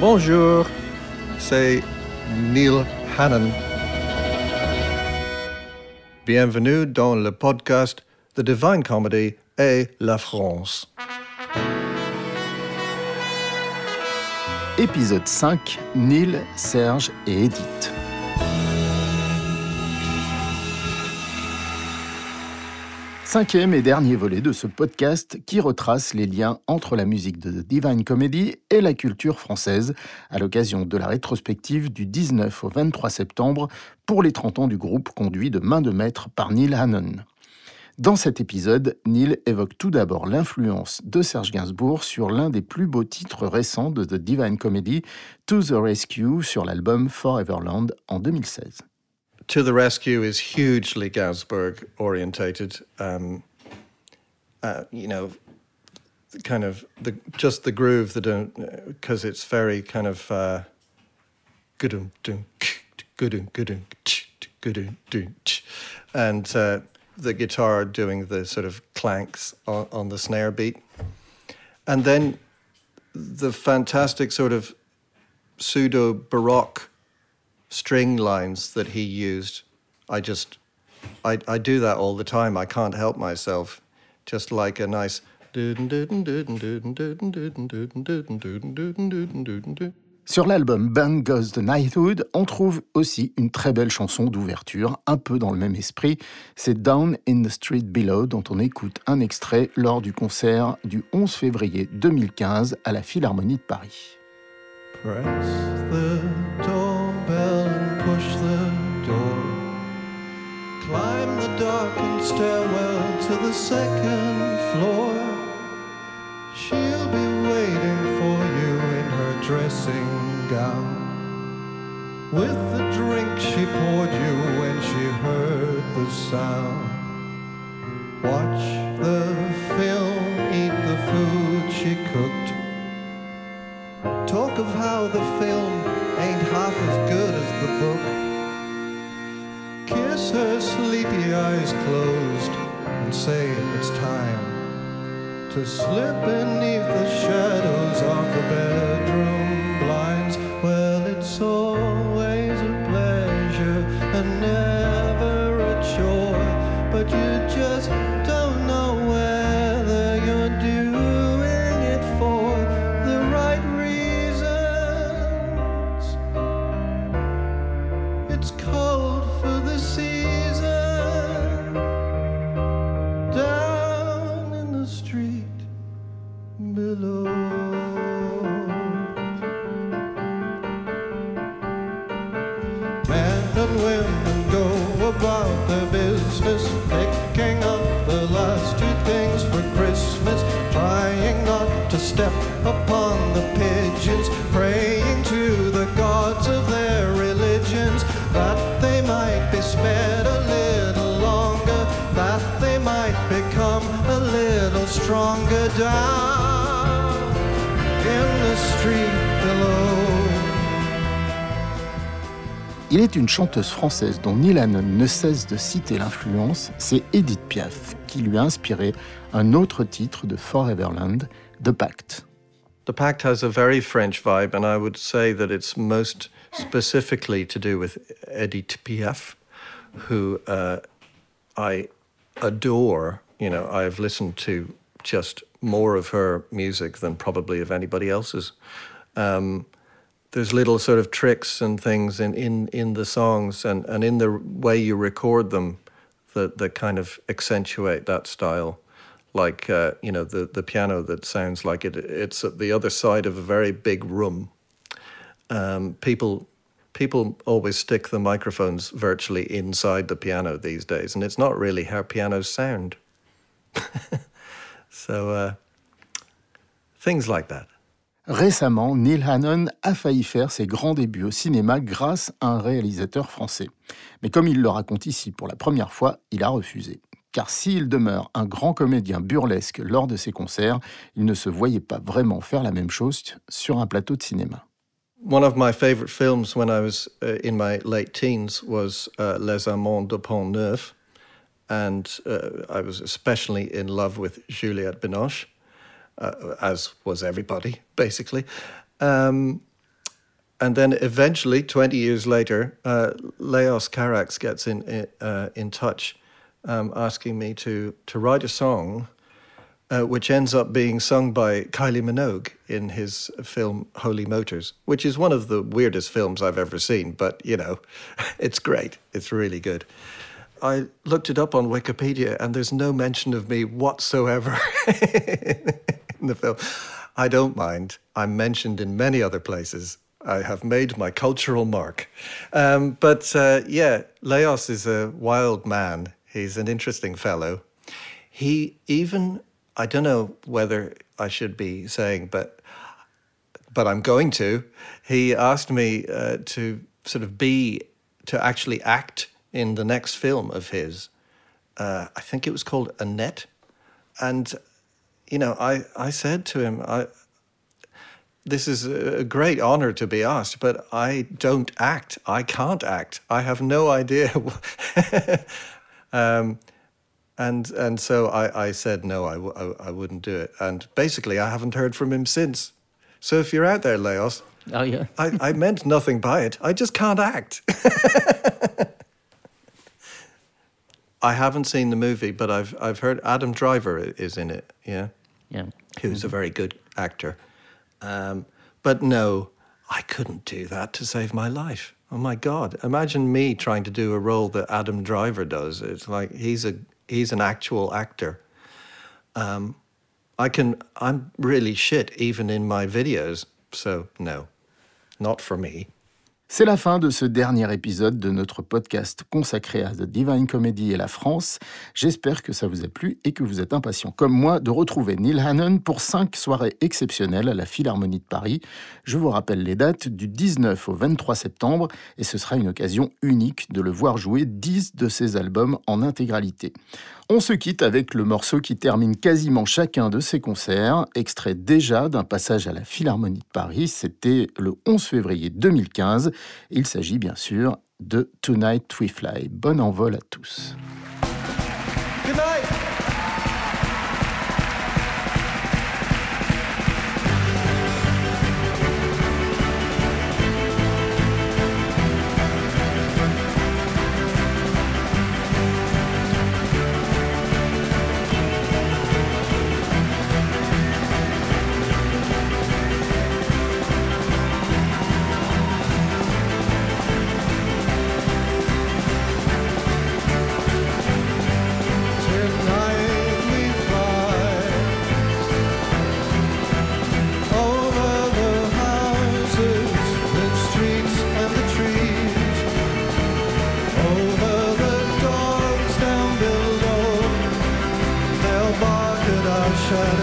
Bonjour, c'est Neil Hannon. Bienvenue dans le podcast The Divine Comedy et la France. Épisode 5, Neil, Serge et Edith. Cinquième et dernier volet de ce podcast qui retrace les liens entre la musique de Divine Comedy et la culture française à l'occasion de la rétrospective du 19 au 23 septembre pour les 30 ans du groupe conduit de main de maître par Neil Hannon. Dans cet épisode, Neil évoque tout d'abord l'influence de Serge Gainsbourg sur l'un des plus beaux titres récents de The Divine Comedy, To the Rescue, sur l'album Foreverland en 2016. To the Rescue is hugely Gainsbourg orientated. Um, uh, you know, kind of the just the groove that because it's very kind of uh, good good good good and uh, the guitar doing the sort of clanks on, on the snare beat, and then the fantastic sort of pseudo baroque string lines that he used. I just, I, do that all the time. I can't help myself. Just like a nice. Sur l'album Bang Goes the Knighthood, on trouve aussi une très belle chanson d'ouverture, un peu dans le même esprit. C'est Down in the Street Below, dont on écoute un extrait lors du concert du 11 février 2015 à la Philharmonie de Paris. Press the and push the door. Climb the darkened stairwell to the second floor. She'll be waiting for you in her dressing gown. With the drink she poured you when she heard the sound. Watch the film, eat the food she cooked Talk of how the film Kiss her sleepy eyes closed and say it's time to slip beneath the shadows of the bedroom about their business, picking up the last two things for Christmas, trying not to step upon the pigeons, praying to the gods of their religions that they might be spared a little longer, that they might become a little stronger down in the street below. Il est une chanteuse française dont Neil Hannon ne cesse de citer l'influence, c'est Edith Piaf, qui lui a inspiré un autre titre de Foreverland, The Pact. The Pact has a very French vibe, and I would say that it's most specifically to do with Edith Piaf, who uh, I adore. You know, I've listened to just more of her music than probably of anybody else's. Um, there's little sort of tricks and things in, in, in the songs and, and in the way you record them that, that kind of accentuate that style. Like, uh, you know, the, the piano that sounds like it, it's at the other side of a very big room. Um, people, people always stick the microphones virtually inside the piano these days, and it's not really how pianos sound. so, uh, things like that. Récemment, Neil Hannon a failli faire ses grands débuts au cinéma grâce à un réalisateur français. Mais comme il le raconte ici pour la première fois, il a refusé. Car s'il demeure un grand comédien burlesque lors de ses concerts, il ne se voyait pas vraiment faire la même chose sur un plateau de cinéma. One of my favorite films when I was uh, in my late teens was uh, Les Amants de Pont Neuf. And uh, I was especially in love with Juliette Binoche, uh, as was everybody, basically. Um, and then eventually, 20 years later, uh, Leos Carax gets in, uh, in touch um, asking me to, to write a song uh, which ends up being sung by Kylie Minogue in his film Holy Motors, which is one of the weirdest films I've ever seen, but you know, it's great. It's really good. I looked it up on Wikipedia and there's no mention of me whatsoever in the film. I don't mind. I'm mentioned in many other places. I have made my cultural mark. Um, but uh, yeah, Leos is a wild man. He's an interesting fellow. He even, I don't know whether I should be saying, but but I'm going to. He asked me uh, to sort of be, to actually act in the next film of his. Uh, I think it was called Annette. And, you know, I, I said to him, I, this is a great honor to be asked, but I don't act. I can't act. I have no idea. um, and and so I, I said no, I w- I, I wouldn't do it. And basically, I haven't heard from him since. So if you're out there, Leos, oh yeah, I, I meant nothing by it. I just can't act. I haven't seen the movie, but I've I've heard Adam Driver is in it. Yeah, yeah, who's a very good actor. Um, but no, I couldn't do that to save my life. Oh my God! Imagine me trying to do a role that Adam Driver does. It's like he's a he's an actual actor. Um, I can. I'm really shit even in my videos. So no, not for me. C'est la fin de ce dernier épisode de notre podcast consacré à The Divine Comedy et la France. J'espère que ça vous a plu et que vous êtes impatient comme moi de retrouver Neil Hannon pour cinq soirées exceptionnelles à la Philharmonie de Paris. Je vous rappelle les dates du 19 au 23 septembre et ce sera une occasion unique de le voir jouer 10 de ses albums en intégralité. On se quitte avec le morceau qui termine quasiment chacun de ses concerts, extrait déjà d'un passage à la Philharmonie de Paris, c'était le 11 février 2015. Il s'agit bien sûr de Tonight We Fly. Bon envol à tous. Slates